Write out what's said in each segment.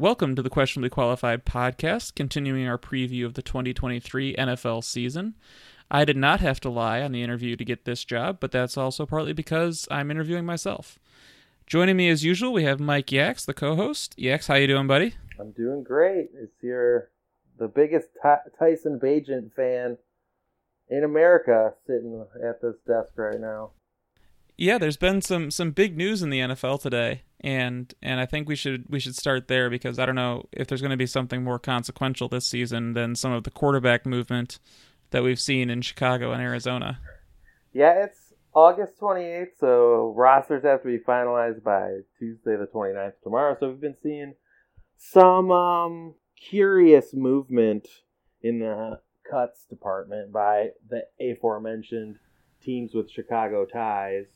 Welcome to the Questionably Qualified podcast, continuing our preview of the 2023 NFL season. I did not have to lie on the interview to get this job, but that's also partly because I'm interviewing myself. Joining me as usual, we have Mike Yax, the co-host. Yax, how you doing, buddy? I'm doing great. It's your the biggest Ty- Tyson Bagent fan in America sitting at this desk right now. Yeah, there's been some some big news in the NFL today, and and I think we should we should start there because I don't know if there's going to be something more consequential this season than some of the quarterback movement that we've seen in Chicago and Arizona. Yeah, it's August 28th, so rosters have to be finalized by Tuesday the 29th tomorrow. So we've been seeing some um, curious movement in the cuts department by the aforementioned teams with Chicago ties.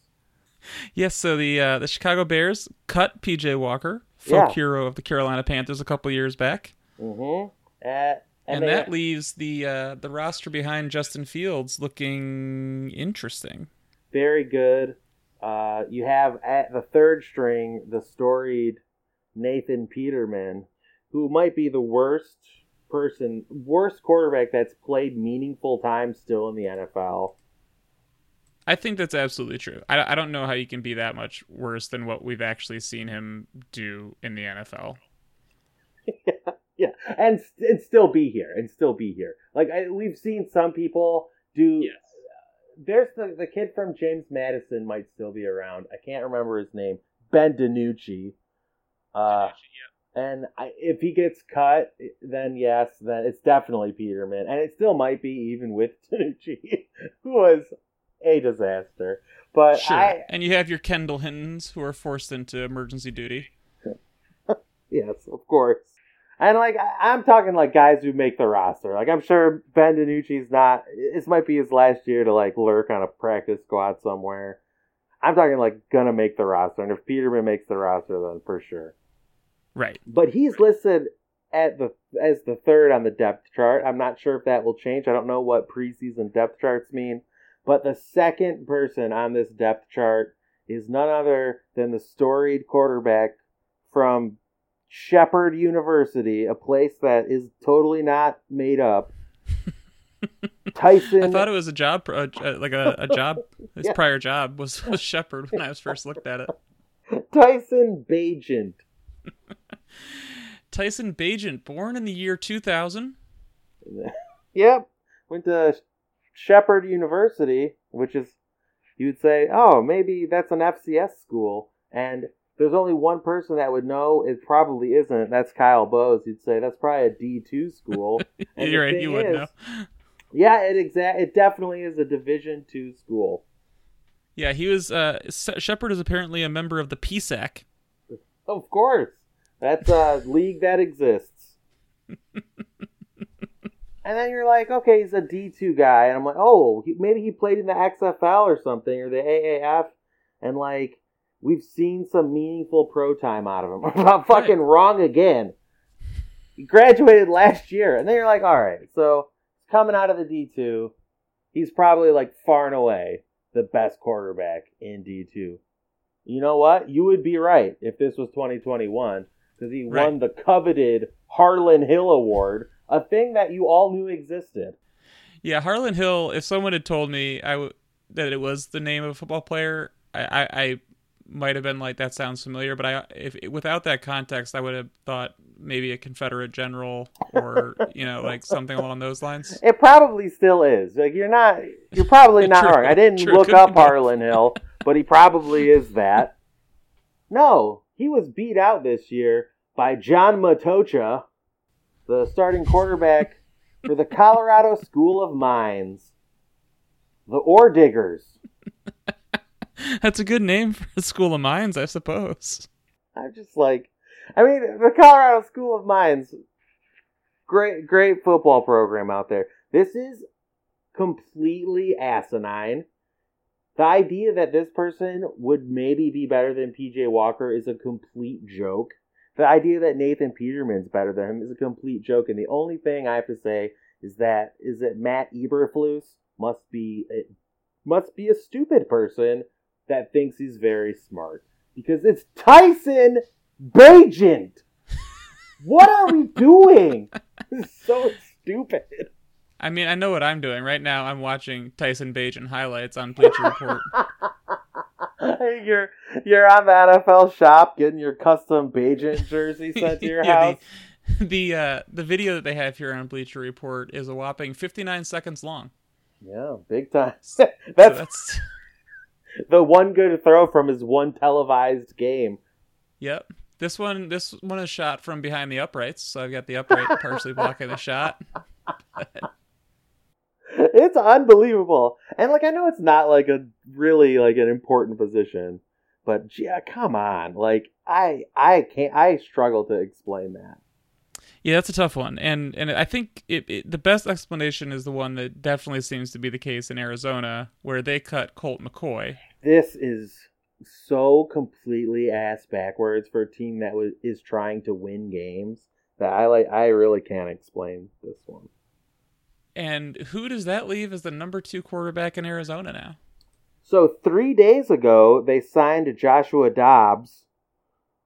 Yes, so the uh, the Chicago Bears cut PJ Walker, folk yeah. hero of the Carolina Panthers, a couple years back. Mm-hmm. and, and that leaves the uh, the roster behind Justin Fields looking interesting. Very good. Uh, you have at the third string the storied Nathan Peterman, who might be the worst person, worst quarterback that's played meaningful time still in the NFL. I think that's absolutely true. I, I don't know how you can be that much worse than what we've actually seen him do in the NFL. yeah, yeah, and and still be here, and still be here. Like I, we've seen some people do. Yes. there's the the kid from James Madison might still be around. I can't remember his name. Ben DiNucci. Uh, and I, if he gets cut, then yes, then it's definitely Peterman, and it still might be even with DiNucci, who was a disaster. But sure. I, and you have your Kendall Hintons who are forced into emergency duty. yes, of course. And like I'm talking like guys who make the roster. Like I'm sure Ben DiNucci's not. This might be his last year to like lurk on a practice squad somewhere. I'm talking like gonna make the roster, and if Peterman makes the roster, then for sure. Right. But he's listed at the as the third on the depth chart. I'm not sure if that will change. I don't know what preseason depth charts mean. But the second person on this depth chart is none other than the storied quarterback from Shepherd University, a place that is totally not made up. Tyson. I thought it was a job, uh, like a, a job. His yeah. prior job was, was Shepherd when I was first looked at it. Tyson Bagent. Tyson Bagent, born in the year 2000. yep. Went to Shepherd University, which is, you would say, oh, maybe that's an FCS school. And there's only one person that would know it probably isn't. That's Kyle Bowes. You'd say that's probably a D2 school. And You're right, you would know. Yeah, it exa- it definitely is a Division two school. Yeah, he was. Uh, Shepherd is apparently a member of the PSAC. Of course, that's a league that exists. And then you're like, okay, he's a D2 guy. And I'm like, oh, he, maybe he played in the XFL or something or the AAF. And like, we've seen some meaningful pro time out of him. I'm fucking right. wrong again. He graduated last year. And then you're like, all right, so he's coming out of the D2, he's probably like far and away the best quarterback in D2. You know what? You would be right if this was 2021 because he right. won the coveted Harlan Hill Award a thing that you all knew existed. Yeah, Harlan Hill. If someone had told me I w- that it was the name of a football player, I, I, I might have been like, "That sounds familiar." But I, if without that context, I would have thought maybe a Confederate general or you know, like something along those lines. It probably still is. Like you're not, you're probably not wrong. I didn't true, look up Harlan Hill, but he probably is that. No, he was beat out this year by John Matocha the starting quarterback for the Colorado School of Mines, the Ore Diggers. That's a good name for a school of mines, I suppose. I'm just like, I mean, the Colorado School of Mines, great, great football program out there. This is completely asinine. The idea that this person would maybe be better than PJ Walker is a complete joke. The idea that Nathan Peterman's better than him is a complete joke, and the only thing I have to say is that is that Matt Eberflus must be a, must be a stupid person that thinks he's very smart because it's Tyson Bagent. What are we doing? This is so stupid. I mean, I know what I'm doing right now. I'm watching Tyson Bagent highlights on Bleacher Report. you're you're on the NFL shop getting your custom Bagent jersey sent to your Yeah, house. the the, uh, the video that they have here on Bleacher Report is a whopping 59 seconds long. Yeah, big time. So That's that's the one good throw from his one televised game. yep. This one this one is shot from behind the uprights, so I've got the upright partially blocking the shot. It's unbelievable. And like I know it's not like a really like an important position, but yeah, come on. Like I I can't I struggle to explain that. Yeah, that's a tough one, and and I think it, it, the best explanation is the one that definitely seems to be the case in Arizona, where they cut Colt McCoy. This is so completely ass backwards for a team that was is trying to win games that I like I really can't explain this one. And who does that leave as the number two quarterback in Arizona now? So three days ago, they signed Joshua Dobbs,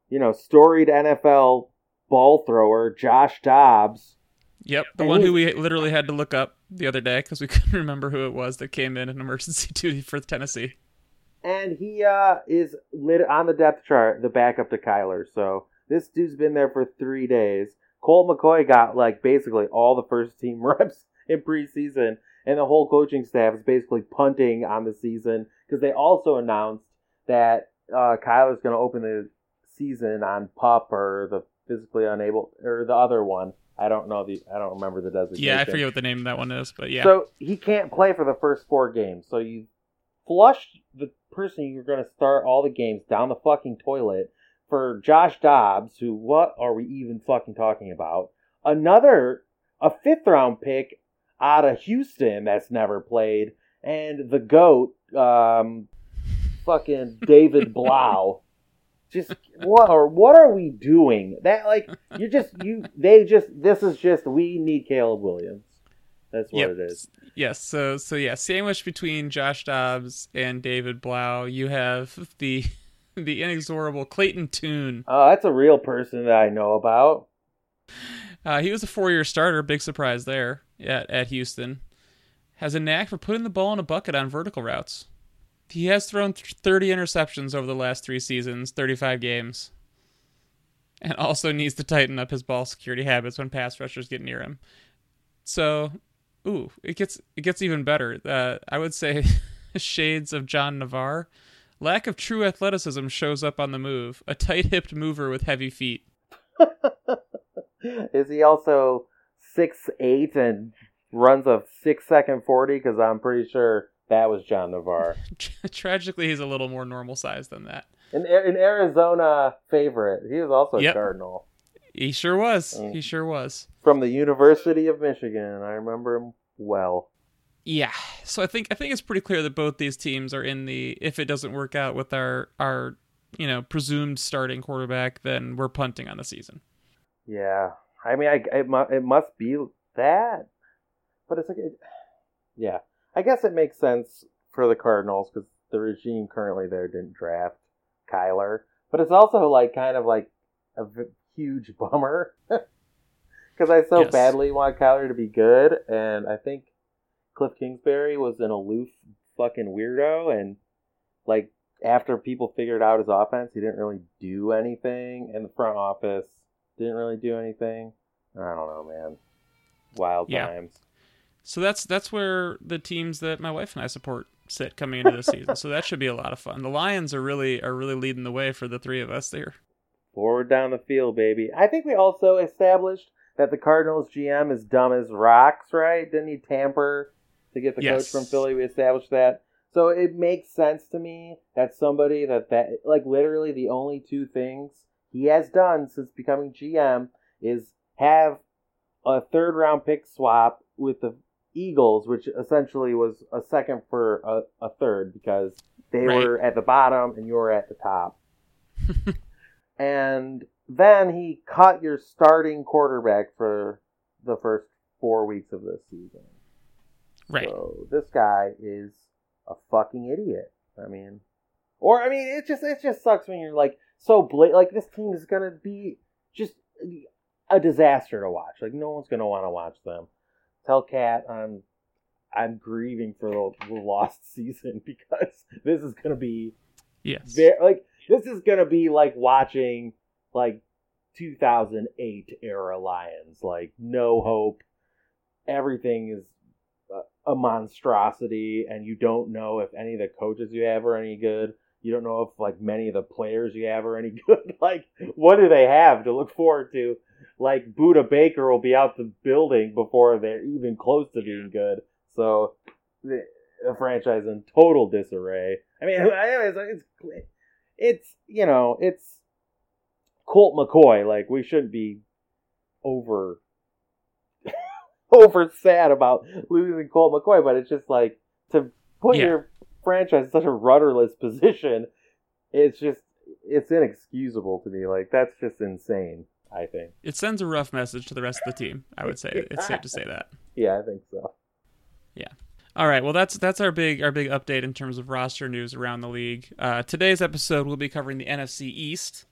you know, storied NFL ball thrower Josh Dobbs. Yep, the And one who we literally had to look up the other day because we couldn't remember who it was that came in in emergency duty for Tennessee. And he uh, is lit on the depth chart, the backup to Kyler. So this dude's been there for three days. Colt McCoy got like basically all the first team reps in preseason, and the whole coaching staff is basically punting on the season because they also announced that uh, Kyler's going to open the season on pup or the physically unable or the other one. I don't know the I don't remember the designation. Yeah, I forget what the name of that one is, but yeah. So he can't play for the first four games. So you flush the person you're going to start all the games down the fucking toilet for Josh Dobbs, who what are we even fucking talking about? Another a fifth round pick out of Houston that's never played, and the goat, um, fucking David Blough. Just what or what are we doing? That like you just you they just this is just we need Caleb Williams. That's what Yep. it is. Yes, so so yeah, sandwiched between Josh Dobbs and David Blough, you have the the inexorable Clayton Tune. Oh, that's a real person that I know about. Uh, he was a four-year starter, big surprise there at at Houston. Has a knack for putting the ball in a bucket on vertical routes. He has thrown 30 interceptions over the last three seasons, 35 games, and also needs to tighten up his ball security habits when pass rushers get near him. So, ooh, it gets it gets even better. Uh, I would say shades of John Navarre. Lack of true athleticism shows up on the move. A tight-hipped mover with heavy feet. is he also six eight and runs a six second forty? Because I'm pretty sure that was John Navarre. Tragically, he's a little more normal size than that. An, an Arizona favorite. He was also a Cardinal He sure was. Mm. He sure was. from the University of Michigan. I remember him well. Yeah. So I think I think it's pretty clear that both these teams are in the if it doesn't work out with our our you know presumed starting quarterback, then we're punting on the season. Yeah, I mean, I it, mu- it must be that, but it's like, it, yeah, I guess it makes sense for the Cardinals because the regime currently there didn't draft Kyler, but it's also like kind of like a v- huge bummer. Because I so Yes. badly want Kyler to be good, and I think Cliff Kingsbury was an aloof fucking weirdo, and like after people figured out his offense, he didn't really do anything, and the front office didn't really do anything. I don't know, man. Wild Yeah. times. So that's that's where the teams that my wife and I support sit coming into the season. So that should be a lot of fun. The Lions are really are really leading the way for the three of us there. Forward down the field, baby. I think we also established that the Cardinals GM is dumb as rocks, right? Didn't he tamper to get the Yes. coach from Philly? We established that. So it makes sense to me that somebody that that like literally the only two things he has done since becoming GM is have a third round pick swap with the Eagles, which essentially was a second for a, a third because they Right. were at the bottom and you were at the top. and then he cut your starting quarterback for the first four weeks of this season. Right. So this guy is a fucking idiot. I mean, or I mean, it just it just sucks when you're like so blat Like this team is gonna be just a disaster to watch. Like no one's gonna want to watch them. Tell Cat I'm I'm grieving for the, the lost season because this is gonna be Yes. very, like this is gonna be like watching like 2008 era Lions. Like no hope. Everything is a, a monstrosity, and you don't know if any of the coaches you have are any good. You don't know if like many of the players you have are any good. like what do they have to look forward to? Like Budda Baker will be out the building before they're even close to being good. So the, the franchise in total disarray. I mean, anyways, it's it's you know it's Colt McCoy. Like we shouldn't be over over sad about losing Colt McCoy, but it's just like to put Yeah. your franchise in such a rudderless position. It's just it's inexcusable to me. Like that's just insane. I think. It sends a rough message to the rest of the team. I would say it's safe to say that. Yeah, I think so. Yeah. All right, well that's that's our big our big update in terms of roster news around the league. Uh, today's episode we'll be covering the NFC East,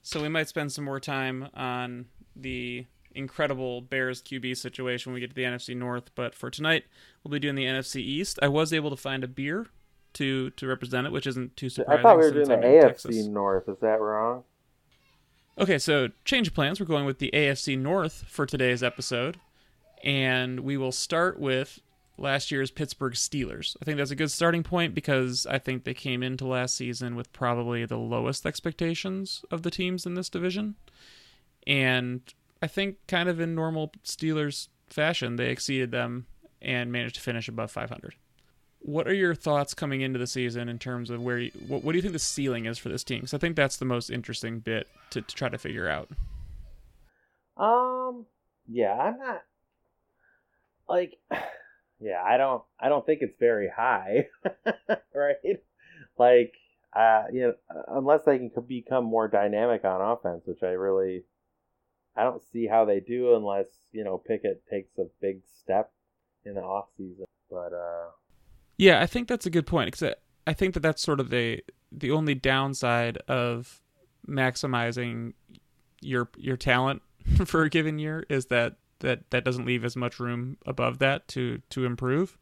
so we might spend some more time on the incredible Bears QB situation when we get to the NFC North. But for tonight, we'll be doing the NFC East. I was able to find a beer to to represent it, which isn't too surprising. I thought we were doing the I'm AFC Texas. North. Is that wrong? Okay, so change of plans. We're going with the AFC North for today's episode, and we will start with last year's Pittsburgh Steelers. I think that's a good starting point because I think they came into last season with probably the lowest expectations of the teams in this division, and I think kind of in normal Steelers fashion, they exceeded them and managed to finish above 500. What are your thoughts coming into the season in terms of where you, what, what do you think the ceiling is for this team? Because I think that's the most interesting bit to, to try to figure out. Um, yeah, I'm not like, yeah, I don't, I don't think it's very high, right? Like, uh, you know, unless they can become more dynamic on offense, which I really, I don't see how they do unless you know Pickett takes a big step in the off season. But uh, Yeah, I think that's a good point because I think that that's sort of the the only downside of maximizing your your talent for a given year is that that that doesn't leave as much room above that to to improve.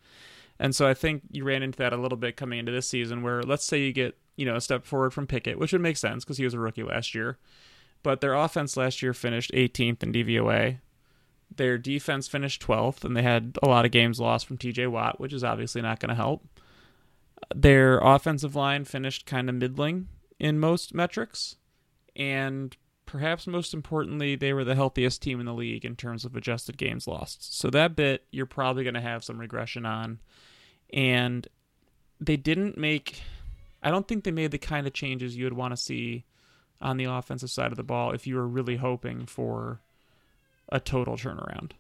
And so I think you ran into that a little bit coming into this season where let's say you get, you know, a step forward from Pickett, which would make sense because he was a rookie last year. But their offense last year finished 18th in DVOA. Their defense finished 12th, and they had a lot of games lost from TJ Watt, which is obviously not going to help. Their offensive line finished kind of middling in most metrics, and perhaps most importantly, they were the healthiest team in the league in terms of adjusted games lost. So that bit you're probably going to have some regression on. And they didn't make, I don't think they made the kind of changes you would want to see on the offensive side of the ball if you were really hoping for a total turnaround.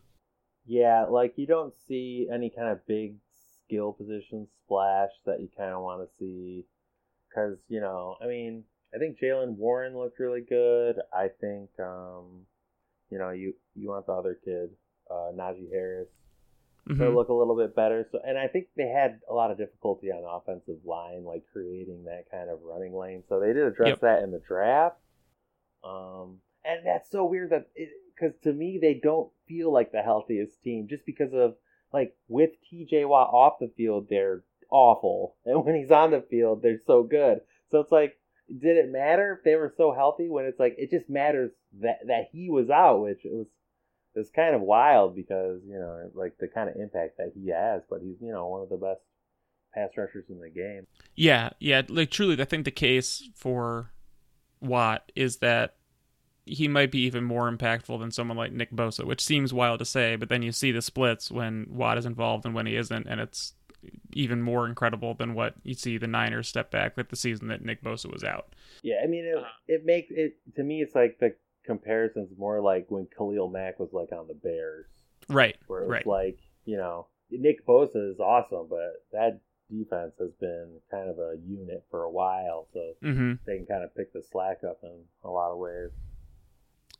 Yeah, like you don't see any kind of big skill position splash that you kind of want to see. Because, you know, I mean, I think Jaylen Warren looked really good. I think, um, you know, you, you want the other kid, uh, Najee Harris, to Mhm. look a little bit better. So, and I think they had a lot of difficulty on the offensive line, like creating that kind of running lane. So they did address Yep. that in the draft. Um, and that's so weird that because to me they don't feel like the healthiest team just because of like with TJ Watt off the field they're awful, and when he's on the field they're so good. So it's like, did it matter if they were so healthy? When it's like it just matters that that he was out, which it was it's kind of wild because you know like the kind of impact that he has, but he's you know one of the best pass rushers in the game. Yeah, yeah, like truly, I think the case for Watt is that he might be even more impactful than someone like Nick Bosa, which seems wild to say, but then you see the splits when Watt is involved and when he isn't, and it's even more incredible than what you see the Niners step back like the season that Nick Bosa was out. Yeah, I mean it. It makes it to me. It's like the comparisons more like when Khalil Mack was like on the Bears, Right, where it was right. like you know Nick Bosa is awesome, but that defense has been kind of a unit for a while, so Mm-hmm. they can kind of pick the slack up in a lot of ways.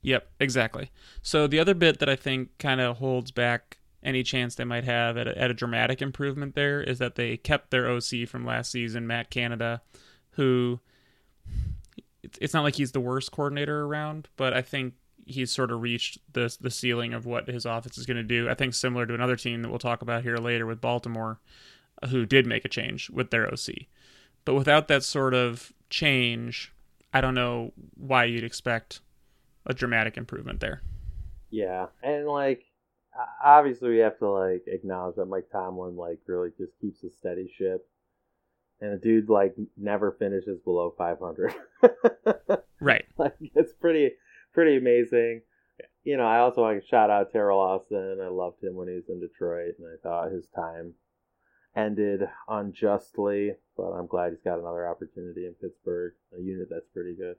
Yep, exactly. So the other bit that I think kind of holds back any chance they might have at a, at a dramatic improvement there is that they kept their OC from last season, Matt Canada, who it's not like he's the worst coordinator around, but I think he's sort of reached the the ceiling of what his offense is going to do. I think similar to another team that we'll talk about here later with Baltimore, uh, who did make a change with their OC. But without that sort of change, I don't know why you'd expect a dramatic improvement there. Yeah, and like obviously we have to like acknowledge that Mike Tomlin like really just keeps a steady ship, and the dude like never finishes below 500. right. Like it's pretty pretty amazing. You know, I also want to shout out Teryl Austin. I loved him when he was in Detroit, and I thought his time ended unjustly, but I'm glad he's got another opportunity in Pittsburgh, a unit that's pretty good.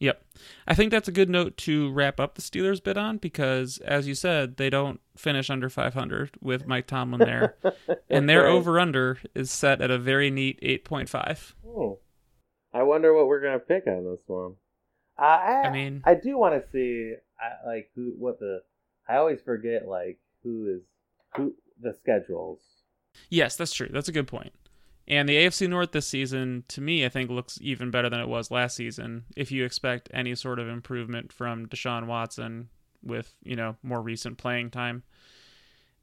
Yep. I think that's a good note to wrap up the Steelers bit on because, as you said, they don't finish under 500 with Mike Tomlin there. and their right. over under is set at a very neat 8.5. Oh. Hmm. I wonder what we're going to pick on this one. Uh, I, I mean, I do want to see, uh, like, who, what the, I always forget, like, who is, who, the schedules. Yes, that's true. That's a good point. And the AFC North this season, to me, I think looks even better than it was last season. If you expect any sort of improvement from Deshaun Watson with you know more recent playing time,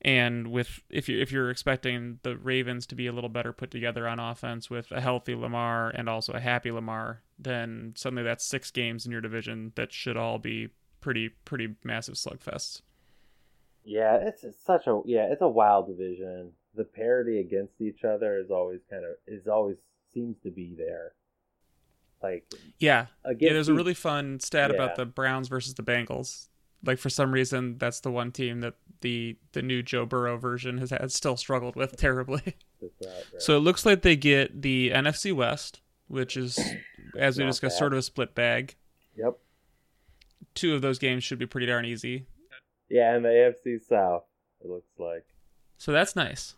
and with if you if you're expecting the Ravens to be a little better put together on offense with a healthy Lamar and also a happy Lamar, then suddenly that's six games in your division that should all be pretty pretty massive slugfests. Yeah, it's, it's such a yeah, it's a wild division the parity against each other is always kind of is always seems to be there. Like yeah, yeah. There's a really fun stat yeah. about the Browns versus the Bengals. Like for some reason, that's the one team that the the new Joe Burrow version has, has still struggled with terribly. Right, right. So it looks like they get the NFC West, which is, as we discussed, bad. sort of a split bag. Yep. Two of those games should be pretty darn easy. Yeah, and the AFC South, it looks like. So that's nice.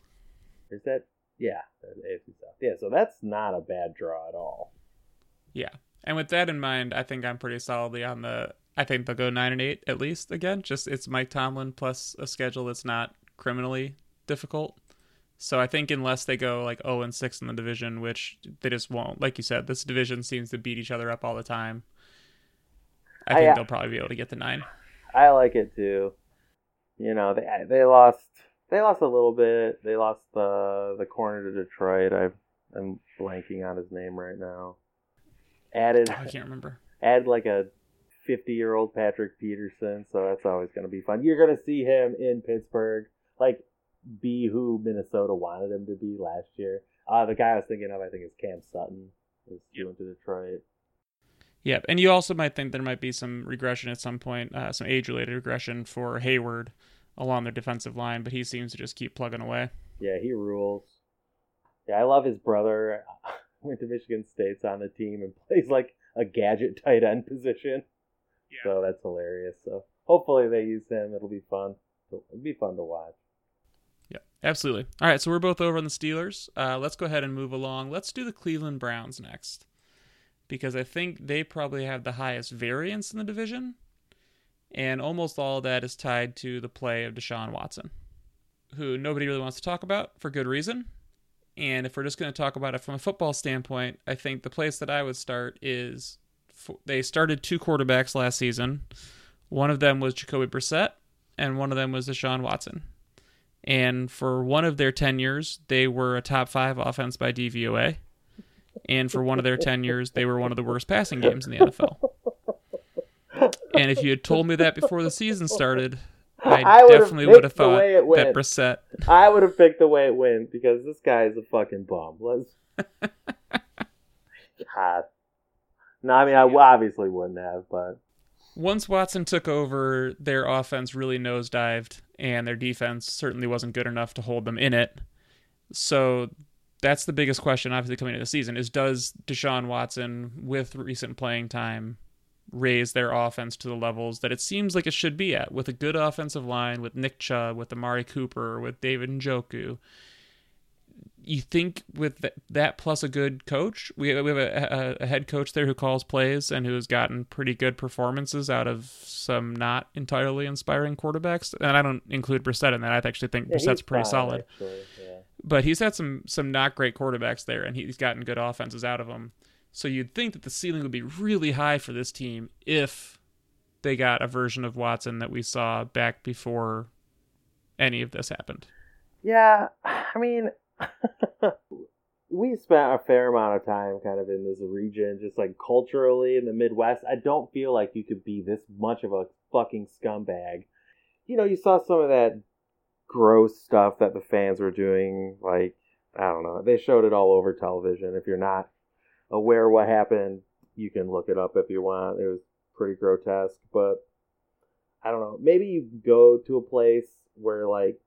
Is that yeah, AFC South. Yeah, so that's not a bad draw at all. Yeah. And with that in mind, I think I'm pretty solidly on the I think they'll go nine and eight at least again. Just it's Mike Tomlin plus a schedule that's not criminally difficult. So I think unless they go like 0 and 6 in the division, which they just won't, like you said, this division seems to beat each other up all the time. I think I, uh, they'll probably be able to get the nine. I like it too. You know, they they lost they lost a little bit. They lost the the corner to Detroit. I I'm blanking on his name right now. Added oh, I can't remember. Add like a 50 year old Patrick Peterson, so that's always going to be fun. You're going to see him in Pittsburgh, like be who Minnesota wanted him to be last year. Uh, the guy I was thinking of, I think, is Cam Sutton, is yep. going to Detroit. Yeah, and you also might think there might be some regression at some point, uh, some age related regression for Heyward along their defensive line, but he seems to just keep plugging away. Yeah, he rules. Yeah, I love his brother. Went to Michigan State's on the team and plays like a gadget tight end position. Yeah. So that's hilarious. So hopefully they use him. It'll be fun. It'll be fun to watch. Yeah, absolutely. All right, so we're both over on the Steelers. Uh, let's go ahead and move along. Let's do the Cleveland Browns next because I think they probably have the highest variance in the division and almost all of that is tied to the play of Deshaun Watson, who nobody really wants to talk about for good reason. And if we're just going to talk about it from a football standpoint, I think the place that I would start is they started two quarterbacks last season. One of them was Jacoby Brissett, and one of them was Deshaun Watson. And for one of their tenures, they were a top five offense by DVOA. And for one of their tenures, they were one of the worst passing games in the NFL and if you had told me that before the season started, I, I definitely would have thought that Brissett. I would have picked the way it went because this guy is a fucking bum. Let's. God. No, I mean I obviously wouldn't have, but once Watson took over, their offense really nosedived, and their defense certainly wasn't good enough to hold them in it. So that's the biggest question, obviously, coming into the season: is does Deshaun Watson, with recent playing time, raise their offense to the levels that it seems like it should be at with a good offensive line, with Nick Chubb, with Amari Cooper, with David Njoku. You think with that plus a good coach, we have a, a, head coach there who calls plays and who has gotten pretty good performances out of some not entirely inspiring quarterbacks. And I don't include Brissett in that. I actually think yeah, Brissett's pretty solid. yeah. But he's had some some not great quarterbacks there, and he's gotten good offenses out of them. So you'd think that the ceiling would be really high for this team if they got a version of Watson that we saw back before any of this happened. Yeah, I mean, we spent a fair amount of time kind of in this region, just like culturally in the Midwest. I don't feel like you could be this much of a fucking scumbag. You know, you saw some of that gross stuff that the fans were doing. Like, I don't know. They showed it all over television. If you're not aware what happened, you can look it up if you want. It was pretty grotesque, but I don't know. Maybe you go to a place where like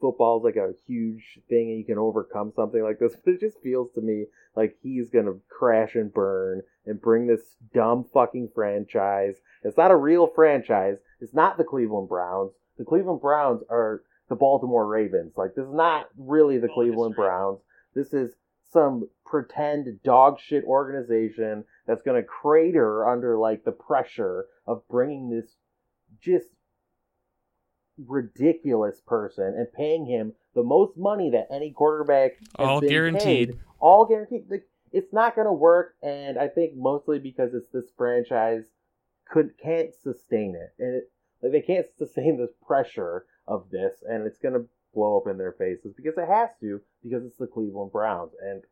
football's like a huge thing and you can overcome something like this, but it just feels to me like he's gonna crash and burn and bring this dumb fucking franchise. It's not a real franchise. It's not the Cleveland Browns. The Cleveland Browns are the Baltimore Ravens. Like this is not really the Cleveland Browns. This is some pretend dog shit organization that's going to crater under like the pressure of bringing this just ridiculous person and paying him the most money that any quarterback all guaranteed. paid, all guaranteed. It's not going to work and i think mostly because it's this franchise could can't sustain it. And it, like they can't sustain this pressure of this and it's going to blow up in their faces because it has to because it's the cleveland browns and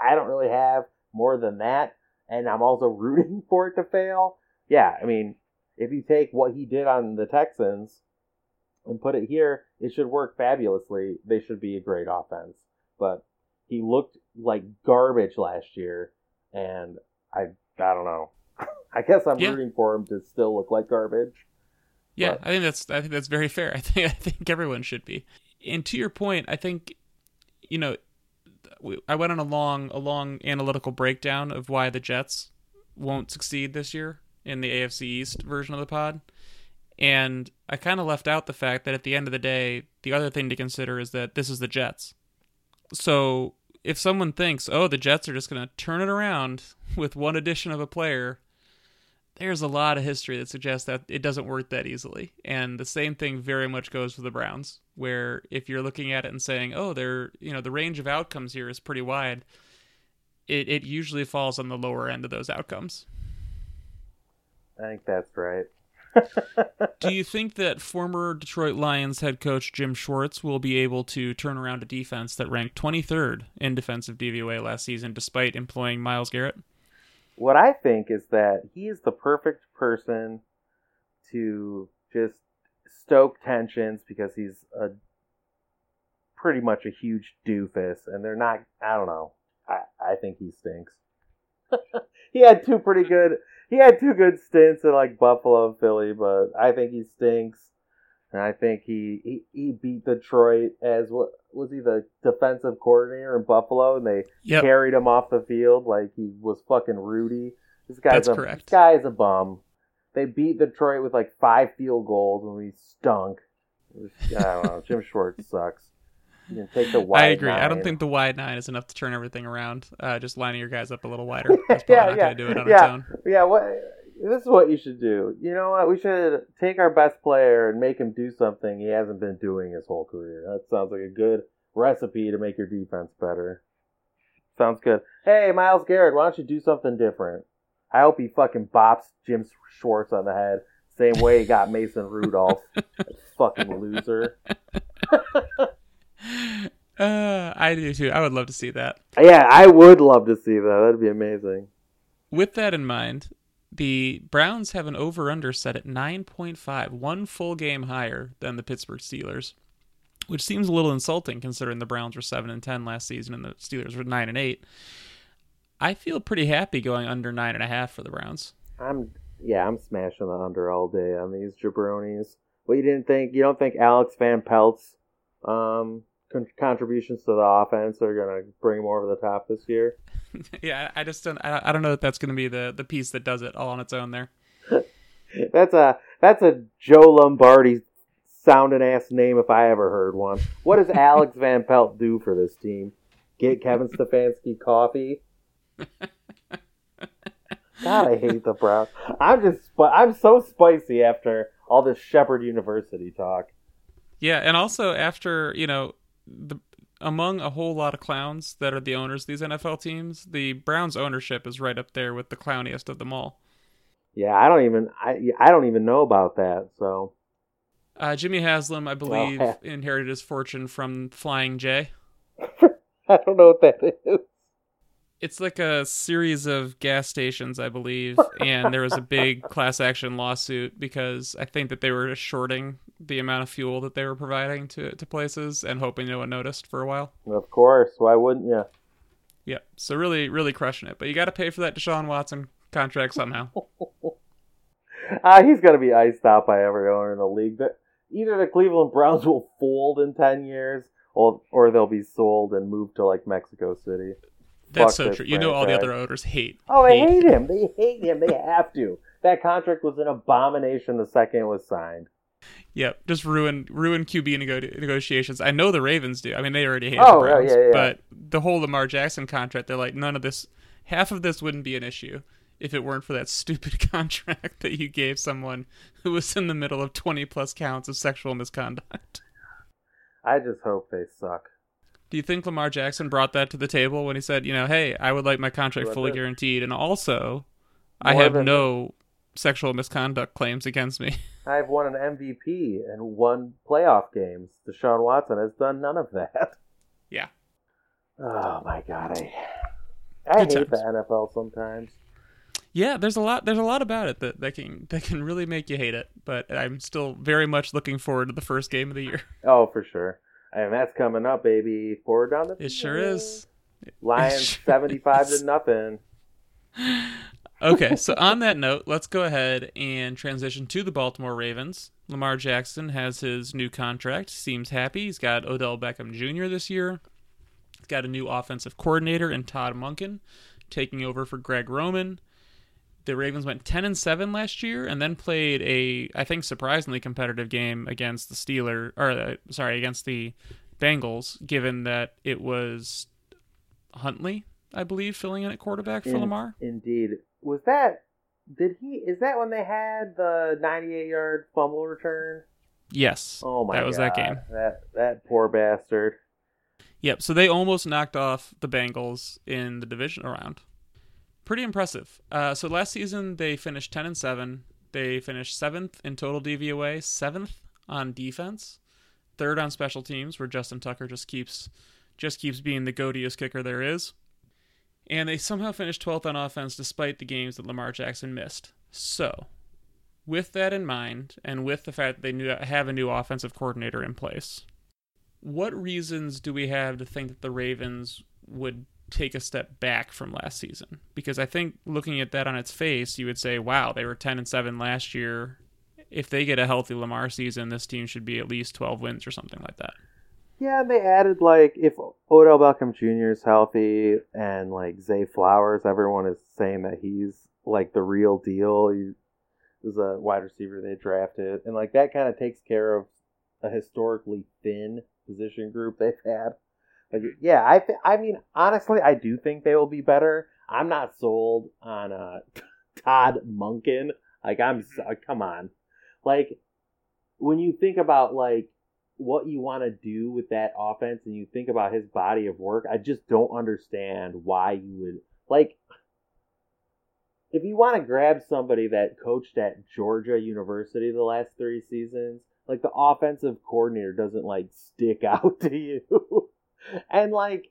i don't really have more than that and i'm also rooting for it to fail yeah i mean if you take what he did on the texans and put it here, it should work fabulously. They should be a great offense. But he looked like garbage last year, and I I don't know. I guess I'm yeah. rooting for him to still look like garbage. Yeah, but. I think that's I think that's very fair. I think I think everyone should be. And to your point, I think you know I went on a long a long analytical breakdown of why the Jets won't succeed this year in the AFC East version of the pod. And I kind of left out the fact that at the end of the day, the other thing to consider is that this is the Jets. So if someone thinks, oh, the Jets are just going to turn it around with one addition of a player, there's a lot of history that suggests that it doesn't work that easily. And the same thing very much goes for the Browns, where if you're looking at it and saying, oh, they're, you know, the range of outcomes here is pretty wide, it, it usually falls on the lower end of those outcomes. I think that's right. Do you think that former Detroit Lions head coach Jim Schwartz will be able to turn around a defense that ranked 23rd in defensive DVOA last season despite employing Myles Garrett? What I think is that he is the perfect person to just stoke tensions because he's a pretty much a huge doofus and they're not I don't know. I, I think he stinks. he had two pretty good he had two good stints in like Buffalo and Philly, but I think he stinks. And I think he, he, he beat Detroit as what was he the defensive coordinator in Buffalo, and they yep. carried him off the field like he was fucking Rudy. This guy's That's a correct. this guy's a bum. They beat Detroit with like five field goals when we stunk. Was, I don't know. Jim Schwartz sucks. You take the wide. I agree. Nine. I don't think the wide nine is enough to turn everything around. Uh, just lining your guys up a little wider. That's probably yeah, not yeah. going to do it on yeah. its own. Yeah. What? This is what you should do. You know what? We should take our best player and make him do something he hasn't been doing his whole career. That sounds like a good recipe to make your defense better. Sounds good. Hey, Myles Garrett, why don't you do something different? I hope he fucking bops Jim Schwartz on the head, same way he got Mason Rudolph. fucking loser. Uh, I do too. I would love to see that. Yeah, I would love to see that. That'd be amazing. With that in mind, the Browns have an over under set at 9.5, one full game higher than the Pittsburgh Steelers, which seems a little insulting considering the Browns were 7 and 10 last season and the Steelers were 9 and 8. I feel pretty happy going under 9.5 for the Browns. I'm, yeah, I'm smashing the under all day on these jabronis. Well, you didn't think, you don't think Alex Van Pelt's um, con- contributions to the offense are going to bring him over the top this year. yeah, I just don't. I, don't know that that's going to be the the piece that does it all on its own. There. that's a that's a Joe Lombardi sounding ass name if I ever heard one. What does Alex Van Pelt do for this team? Get Kevin Stefanski coffee. God, I hate the Browns. I'm just, I'm so spicy after all this Shepherd University talk. Yeah, and also after you know the among a whole lot of clowns that are the owners of these NFL teams, the Browns ownership is right up there with the clowniest of them all. Yeah, I don't even I I don't even know about that. So Uh, Jimmy Haslam, I believe, yeah. inherited his fortune from Flying J. I don't know what that is. It's like a series of gas stations, I believe, and there was a big class action lawsuit because I think that they were shorting the amount of fuel that they were providing to, to places and hoping no one noticed for a while. Of course, why wouldn't you? Yeah, so really, really crushing it. But you got to pay for that Deshaun Watson contract somehow. Uh, he's gonna be iced out by every owner in the league. But either the Cleveland Browns will fold in ten years, or or they'll be sold and moved to like Mexico City. That's so true. You know, all the other owners hate. Oh, they hate him. They hate him. They have to. That contract was an abomination the second it was signed. Yep, just ruin ruin QB nego- negotiations. I know the Ravens do. I mean, they already hate Oh, the yeah, Browns, yeah, yeah. but the whole Lamar Jackson contract, they're like, none of this, half of this wouldn't be an issue if it weren't for that stupid contract that you gave someone who was in the middle of twenty plus counts of sexual misconduct. I just hope they suck. Do you think Lamar Jackson brought that to the table when he said, you know, hey, I would like my contract fully guaranteed, and also, I have no sexual misconduct claims against me. I've won an MVP and won playoff games. Deshaun Watson has done none of that. Yeah. Oh my god, I I Good hate the. NFL sometimes. Yeah, there's a lot. There's a lot about it that, that can that can really make you hate it. But I'm still very much looking forward to the first game of the year. Oh, for sure. And that's coming up, baby. Four down the It sure is. Lions sure seventy-five is. to nothing. Okay, so on that note, let's go ahead and transition to the Baltimore Ravens. Lamar Jackson has his new contract. Seems happy. He's got Odell Beckham Jr. this year. He's got a new offensive coordinator in Todd Monken, taking over for Greg Roman. The Ravens went 10 and 7 last year and then played a I think surprisingly competitive game against the Steelers or uh, sorry, against the Bengals given that it was Huntley, I believe, filling in at quarterback for In- Lamar. Indeed. Was that? Did he? Is that when they had the ninety-eight yard fumble return? Yes. Oh my god. That was god, that game. That that poor bastard. Yep. So they almost knocked off the Bengals in the division round. Pretty impressive. Uh, so last season they finished ten and seven. They finished seventh in total DVOA, seventh on defense, third on special teams, where Justin Tucker just keeps just keeps being the goatiest kicker there is. And they somehow finished 12th on offense despite the games that Lamar Jackson missed. So, with that in mind, and with the fact that they knew, have a new offensive coordinator in place, what reasons do we have to think that the Ravens would take a step back from last season? Because I think looking at that on its face, you would say, "Wow, they were 10 and 7 last year. If they get a healthy Lamar season, this team should be at least 12 wins or something like that." Yeah, and they added like if Odell Beckham Jr. is healthy and like Zay Flowers, everyone is saying that he's like the real deal. He was a wide receiver they drafted, and like that kind of takes care of a historically thin position group they've had. Yeah, I th- I mean honestly, I do think they will be better. I'm not sold on uh, Todd Monken. Like I'm, so- come on, like when you think about like what you want to do with that offense and you think about his body of work, I just don't understand why you would like if you want to grab somebody that coached at Georgia University the last 3 seasons, like the offensive coordinator doesn't like stick out to you. and like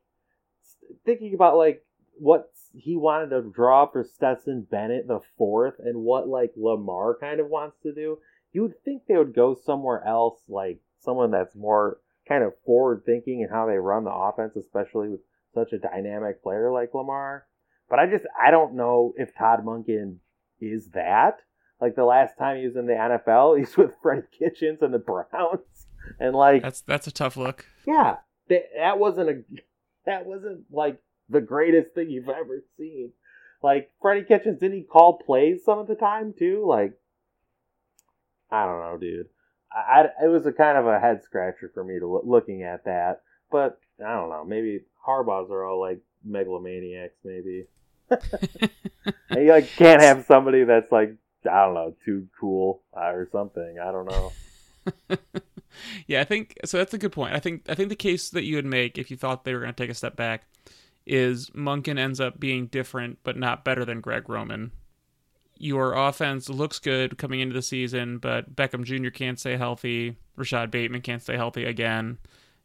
thinking about like what he wanted to draw for Stetson Bennett the fourth and what like Lamar kind of wants to do, you would think they would go somewhere else, like someone that's more kind of forward thinking and how they run the offense, especially with such a dynamic player like Lamar. But I just I don't know if Todd Monken is that. Like the last time he was in the NFL, he's with Freddie Kitchens and the Browns, and like That's that's a tough look. yeah, that that wasn't a that wasn't like the greatest thing you've ever seen. Like Freddie Kitchens, didn't he call plays some of the time too? Like I don't know, dude. I, I it was a kind of a head scratcher for me to look, looking at that, but I don't know. Maybe Harbaugh's are all like megalomaniacs, maybe. you like can't have somebody that's like I don't know too cool uh, or something. I don't know. Yeah, I think so. That's a good point. I think I think the case that you would make if you thought they were going to take a step back is Monken ends up being different, but not better than Greg Roman. your offense looks good coming into the season, but Beckham Jr. can't stay healthy. Rashod Bateman can't stay healthy again.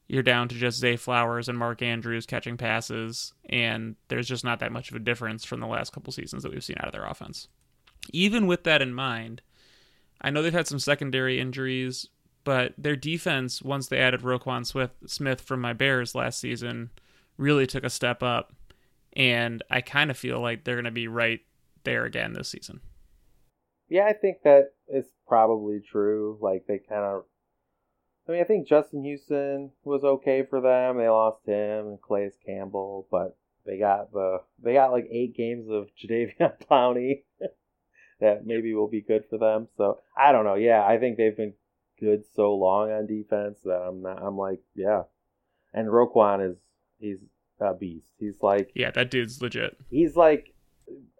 You're down to just Zay Flowers and Mark Andrews catching passes, and there's just not that much of a difference from the last couple seasons that we've seen out of their offense. Even with that in mind, I know they've had some secondary injuries, but their defense, once they added Roquan Smith from my Bears last season, really took a step up. And I kind of feel like they're going to be right there again this season. Yeah, I think that is probably true. Like they kind of, I mean, I think Justin Houston was okay for them. They lost him and Calais Campbell, but they got the they got like eight games of Jadeveon Clowney that maybe will be good for them. So I don't know. Yeah, I think they've been good so long on defense that I'm not. I'm like, yeah. And Roquan is he's a beast. He's like, yeah, that dude's legit. He's like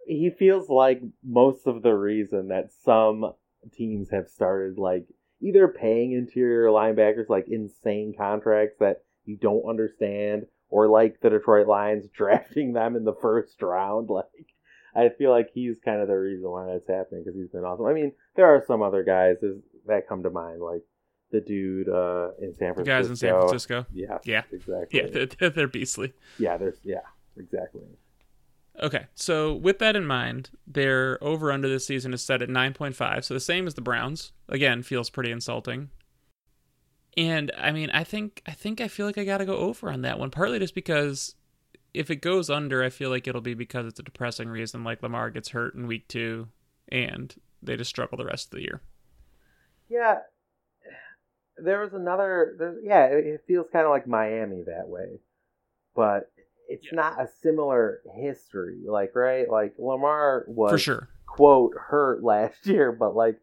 he feels like most of the reason that some teams have started like either paying interior linebackers like insane contracts that you don't understand or like the Detroit Lions drafting them in the first round like I feel like he's kind of the reason why that's happening because he's been awesome. I mean, there are some other guys that come to mind, like the dude uh, in San Francisco. The guys in San Francisco. Yeah. Yeah. Exactly. Yeah, they're, they're beastly. Yeah. There's. Yeah. Exactly. Okay, so with that in mind, their over under this season is set at 9.5, so the same as the Browns. Again, feels pretty insulting. And I mean, I think I think I feel like I got to go over on that one, partly just because if it goes under, I feel like it'll be because it's a depressing reason, like Lamar gets hurt in week two, and they just struggle the rest of the year. Yeah, there was another. There's yeah, it feels kind of like Miami that way, but it's yeah. not a similar history. Like right, like Lamar was for sure quote hurt last year, but like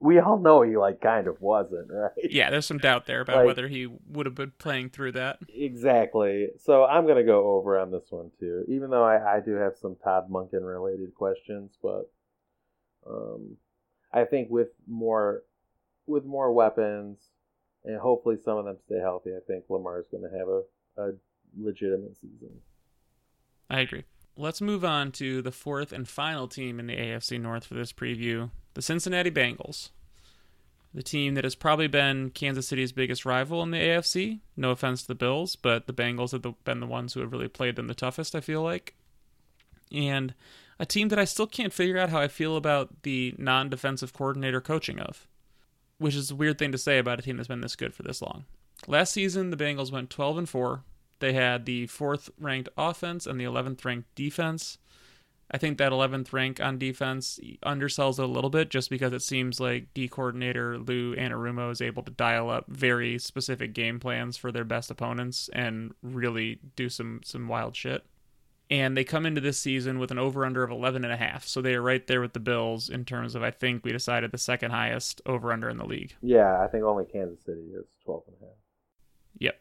we all know he like kind of wasn't right. Yeah, there's some doubt there about like, whether he would have been playing through that. Exactly. So I'm gonna go over on this one too, even though I, I do have some Todd Monken related questions, but um, I think with more with more weapons and hopefully some of them stay healthy, I think Lamar is going to have a, a legitimate season. I agree. Let's move on to the fourth and final team in the AFC North for this preview the Cincinnati Bengals. The team that has probably been Kansas City's biggest rival in the AFC. No offense to the Bills, but the Bengals have been the ones who have really played them the toughest, I feel like. And a team that I still can't figure out how I feel about the non defensive coordinator coaching of, which is a weird thing to say about a team that's been this good for this long. Last season, the Bengals went 12 and 4. They had the fourth ranked offense and the 11th ranked defense. I think that 11th rank on defense undersells it a little bit just because it seems like D coordinator Lou Anarumo is able to dial up very specific game plans for their best opponents and really do some some wild shit. And they come into this season with an over under of 11 and a half. So they are right there with the Bills in terms of I think we decided the second highest over under in the league. Yeah, I think only Kansas City is 12 and a half. Yep.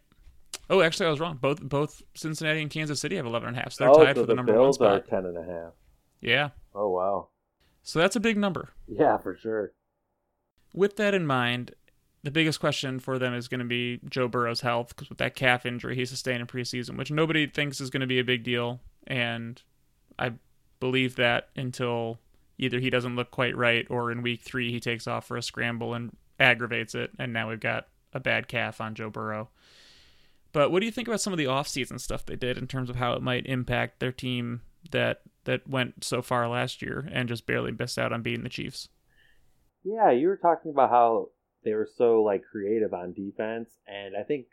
Oh, actually, I was wrong. Both both Cincinnati and Kansas City have 11 and a half. So they're oh, tied so for the, the number Bills one spot. are 10 and a half. Yeah. Oh wow. So that's a big number. Yeah, for sure. With that in mind, the biggest question for them is going to be Joe Burrow's health because with that calf injury he sustained in preseason, which nobody thinks is going to be a big deal, and I believe that until either he doesn't look quite right or in week three he takes off for a scramble and aggravates it, and now we've got a bad calf on Joe Burrow. But what do you think about some of the offseason stuff they did in terms of how it might impact their team that that went so far last year and just barely missed out on beating the Chiefs. Yeah, you were talking about how they were so like creative on defense, and I think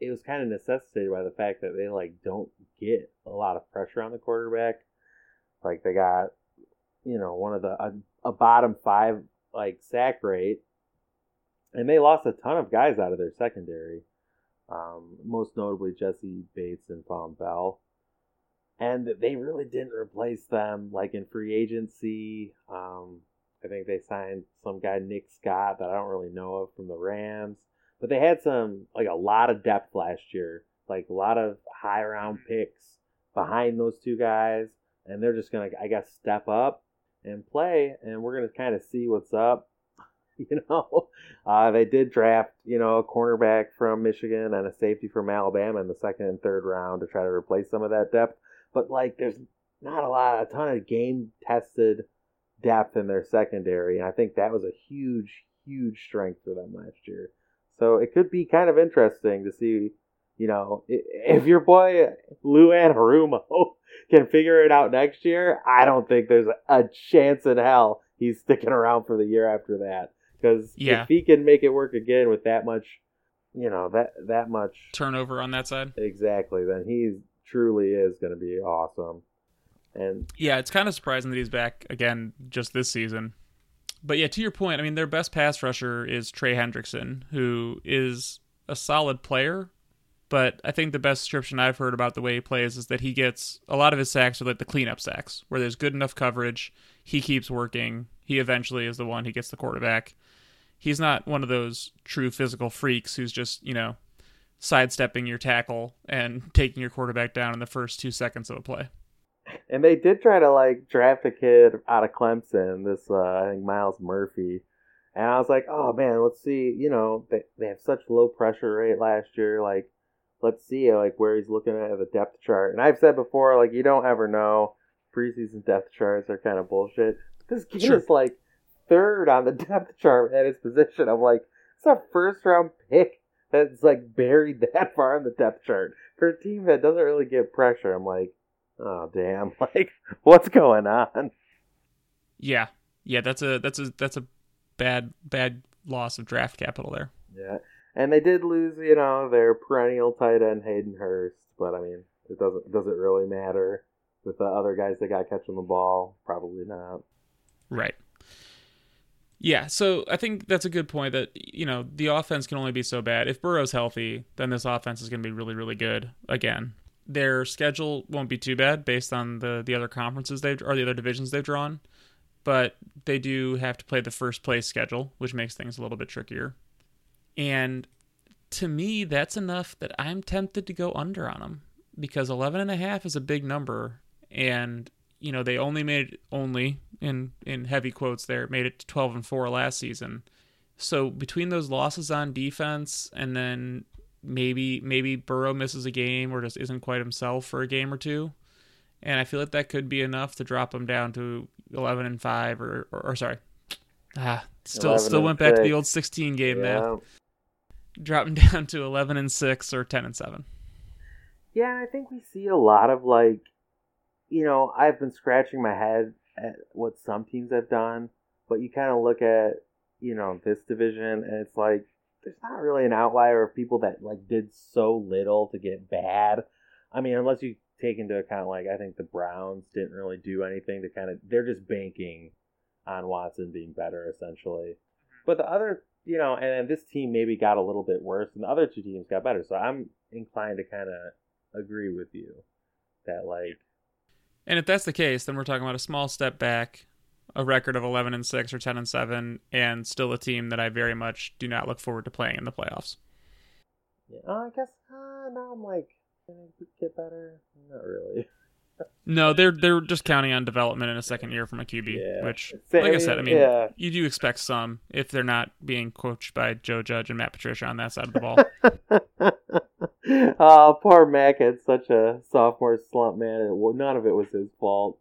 it was kind of necessitated by the fact that they like don't get a lot of pressure on the quarterback. Like they got, you know, one of the a, a bottom five like sack rate, and they lost a ton of guys out of their secondary. Um, most notably Jessie Bates and Vonn Bell and they really didn't replace them like in free agency. Um, I think they signed some guy Nick Scott that I don't really know of from the Rams, but they had some like a lot of depth last year, like a lot of high round picks behind those two guys, and they're just gonna I guess step up and play, and we're gonna kind of see what's up. You know, uh, they did draft, you know, a cornerback from Michigan and a safety from Alabama in the second and third round to try to replace some of that depth but like there's not a lot, a ton of game tested depth in their secondary, and I think that was a huge, huge strength for them last year. So it could be kind of interesting to see, you know, if your boy Lou Anarumo can figure it out next year. I don't think there's a chance in hell he's sticking around for the year after that. Because Yeah. if he can make it work again with that much, you know, that that much Turnover on that side. exactly, then he truly is going to be awesome. And Yeah, it's kind of surprising that he's back again just this season. But yeah, to your point, I mean, their best pass rusher is Trey Hendrickson, who is a solid player. But I think the best description I've heard about the way he plays is that he gets a lot of his sacks are like the cleanup sacks, where there's good enough coverage. He keeps working. He eventually is the one who gets the quarterback. He's not one of those true physical freaks who's just, you know, sidestepping your tackle and taking your quarterback down in the first two seconds of a play. And they did try to like draft a kid out of Clemson, this uh, I think Myles Murphy. And I was like, oh man, let's see. You know, they they have such low pressure rate last year. Like, let's see like where he's looking at the depth chart. And I've said before, like you don't ever know. Preseason depth charts are kind of bullshit. This kid Sure. is like third on the depth chart at his position. I'm like, it's a first round pick that's like buried that far on the depth chart for a team that doesn't really get pressure. I'm like, oh damn, like what's going on? Yeah, yeah, that's a that's a that's a bad bad loss of draft capital there. Yeah, and they did lose, you know, their perennial tight end Hayden Hurst, but I mean, it doesn't does it really matter with the other guys that got catching the ball? Probably not. Right. Yeah, so I think that's a good point that you know the offense can only be so bad. If Burrow's healthy, then this offense is going to be really really good again. Their schedule won't be too bad based on the the other conferences they've or the other divisions they've drawn, but they do have to play the first place schedule, which makes things a little bit trickier. And to me, that's enough that I'm tempted to go under on them because 11 and a half is a big number and you know they only made only in in heavy quotes there made it to 12 and 4 last season so between those losses on defense and then maybe maybe Burrow misses a game or just isn't quite himself for a game or two. And I feel like that could be enough to drop him down to 11 and 5 or or, or sorry. Ah still still went back to the old 16 game math drop him down to 11 and 6 or 10 and 7 Yeah, and I think we see a lot of like, you know, I've been scratching my head at what some teams have done, but you kind of look at, you know, this division and it's like there's not really an outlier of people that like did so little to get bad. I mean, unless you take into account like I think the Browns didn't really do anything to kind of they're just banking on Watson being better essentially. Mm-hmm. But the other, you know, and then this team maybe got a little bit worse, and the other two teams got better. So I'm inclined to kind of agree with you that like And if that's the case, then we're talking about a small step back, a record of 11 and 6 or 10 and 7, and still a team that I very much do not look forward to playing in the playoffs. yeah, I guess uh, now I'm like can get better? Not really. No, they're they're just counting on development in a second year from a QB, Yeah. which, like I said, I mean, yeah. you do expect some if they're not being coached by Joe Judge and Matt Patricia on that side of the ball. oh, poor Mac had such a sophomore slump, man. It, none of it was his fault.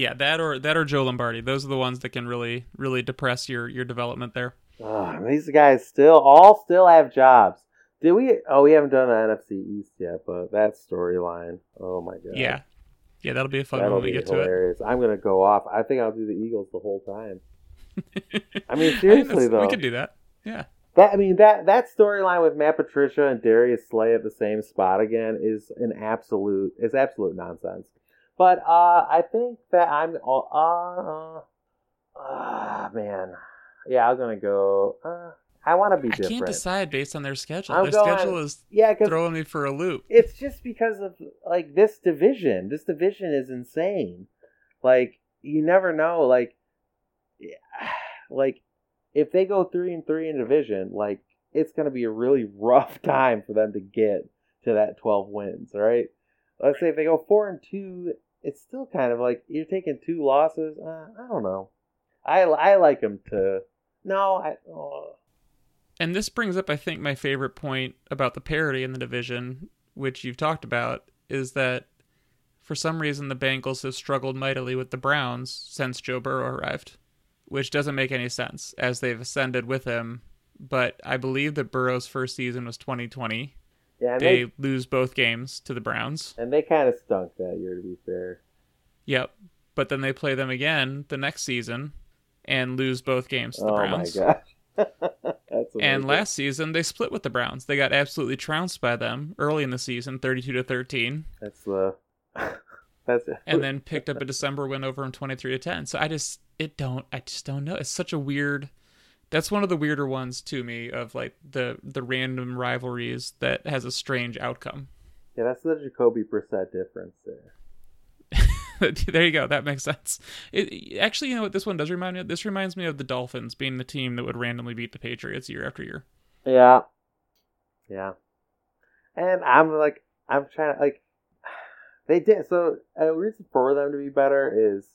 Yeah, that or that or Joe Lombardi. Those are the ones that can really really depress your your development there. Ah, these guys still all still have jobs. Did we? Oh, we haven't done the NFC East yet, but that storyline. Oh my god. Yeah, yeah, that'll be a fun That'll one when we get to it. hilarious. I'm gonna go off. I think I'll do the Eagles the whole time. I mean, seriously that's- though, we could do that. Yeah. That I mean that that storyline with Matt Patricia and Darius Slay at the same spot again is an absolute is absolute nonsense. But uh, I think that I'm uh uh, uh man, yeah, I'm gonna go. Uh, I want to be I different. can't decide based on their schedule. I'm their going- schedule is yeah, throwing me for a loop. it's just because of like this division. This division is insane. Like you never know. Like, like if they go three and three in division, like it's gonna be a really rough time for them to get to that twelve wins. Right? Let's say if they go four and two, it's still kind of like you're taking two losses. Uh, I don't know. I I like them to. No, I. Oh, And this brings up, I think, my favorite point about the parity in the division, which you've talked about, is that for some reason the Bengals have struggled mightily with the Browns since Joe Burrow arrived, which doesn't make any sense as they've ascended with him. But I believe that Burrow's first season was 2020. Yeah, They they, lose both games to the Browns. and they kind of stunk that year, to be fair. Yep. But then they play them again the next season and lose both games to the oh Browns. Oh, my gosh, that's. And last season they split with the Browns. They got absolutely trounced by them early in the season, 32 to 13, that's the uh, that's it. and then picked up a December win over them 23 to 10. So I just it don't I just don't know. It's such a weird that's one of the weirder ones to me of like the the random rivalries that has a strange outcome. yeah, that's the Jacoby Brissett difference there. there you go. That makes sense. It, actually, you know what? This one does remind me. Of, this reminds me of the Dolphins being the team that would randomly beat the Patriots year after year. Yeah, yeah, and I'm like, I'm trying to like, they did so. A reason for them to be better is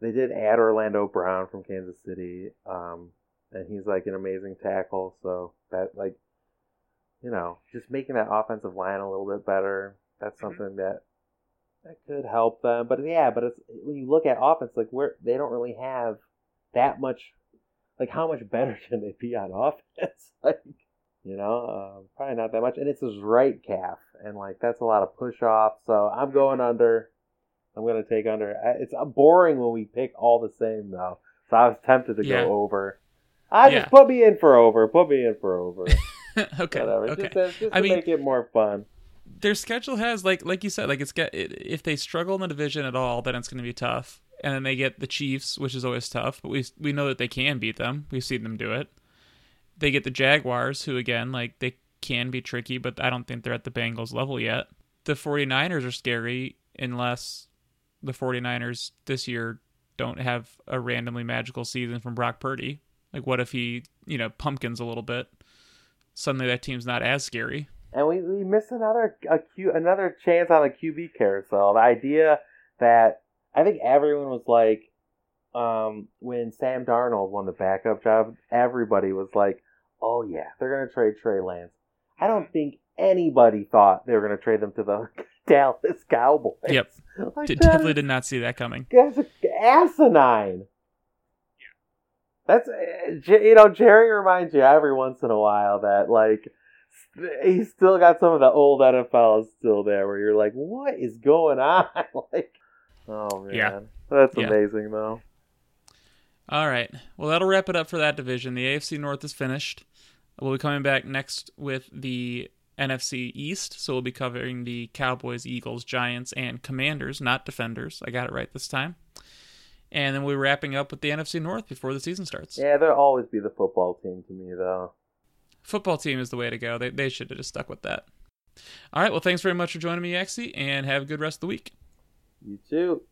they did add Orlando Brown from Kansas City, um, and he's like an amazing tackle. So that like, you know, just making that offensive line a little bit better. That's something that that could help them. But yeah, but it's when you look at offense, like where they don't really have that much. Like how much better can they be on offense? like you know, uh, probably not that much. And it's his right calf, and like that's a lot of push off. So I'm going under. I'm gonna take under. It's uh, boring when we pick all the same though. So I was tempted to Yeah. go over. I Yeah. just put me in for over. Put me in for over. okay. Whatever. Okay. Just, to- just to I mean- make it more fun. their schedule has like like you said like it's got it, if they struggle in the division at all then it's going to be tough and then they get the chiefs which is always tough but we we know that they can beat them we've seen them do it they get the jaguars who again like they can be tricky but i don't think they're at the bengals level yet the 49ers are scary unless the 49ers this year don't have a randomly magical season from brock purdy like what if he you know pumpkins a little bit suddenly that team's not as scary And we, we missed another a Q, another chance on the QB carousel. The idea that I think everyone was like, um, when Sam Darnold won the backup job, everybody was like, "Oh yeah, they're gonna trade Trey Lance." I don't think anybody thought they were gonna trade them to the Dallas Cowboys. Yep. like, Did, definitely is- did not see that coming. That's asinine. That's you know Jerry reminds you every once in a while that like he's still got some of the old NFL still there where you're like, what is going on? like, oh man, Yeah. that's Yeah. amazing though. All right. Well, that'll wrap it up for that division. The AFC North is finished. We'll be coming back next with the NFC East. So we'll be covering the Cowboys, Eagles, Giants, and Commanders, not Defenders. I got it right this time. And then we're wrapping up with the NFC North before the season starts. Yeah, there'll always be the football team to me though. Football team is the way to go. They, they should have just stuck with that. All right. Well, thanks very much for joining me, Yaxie, and have a good rest of the week. You too.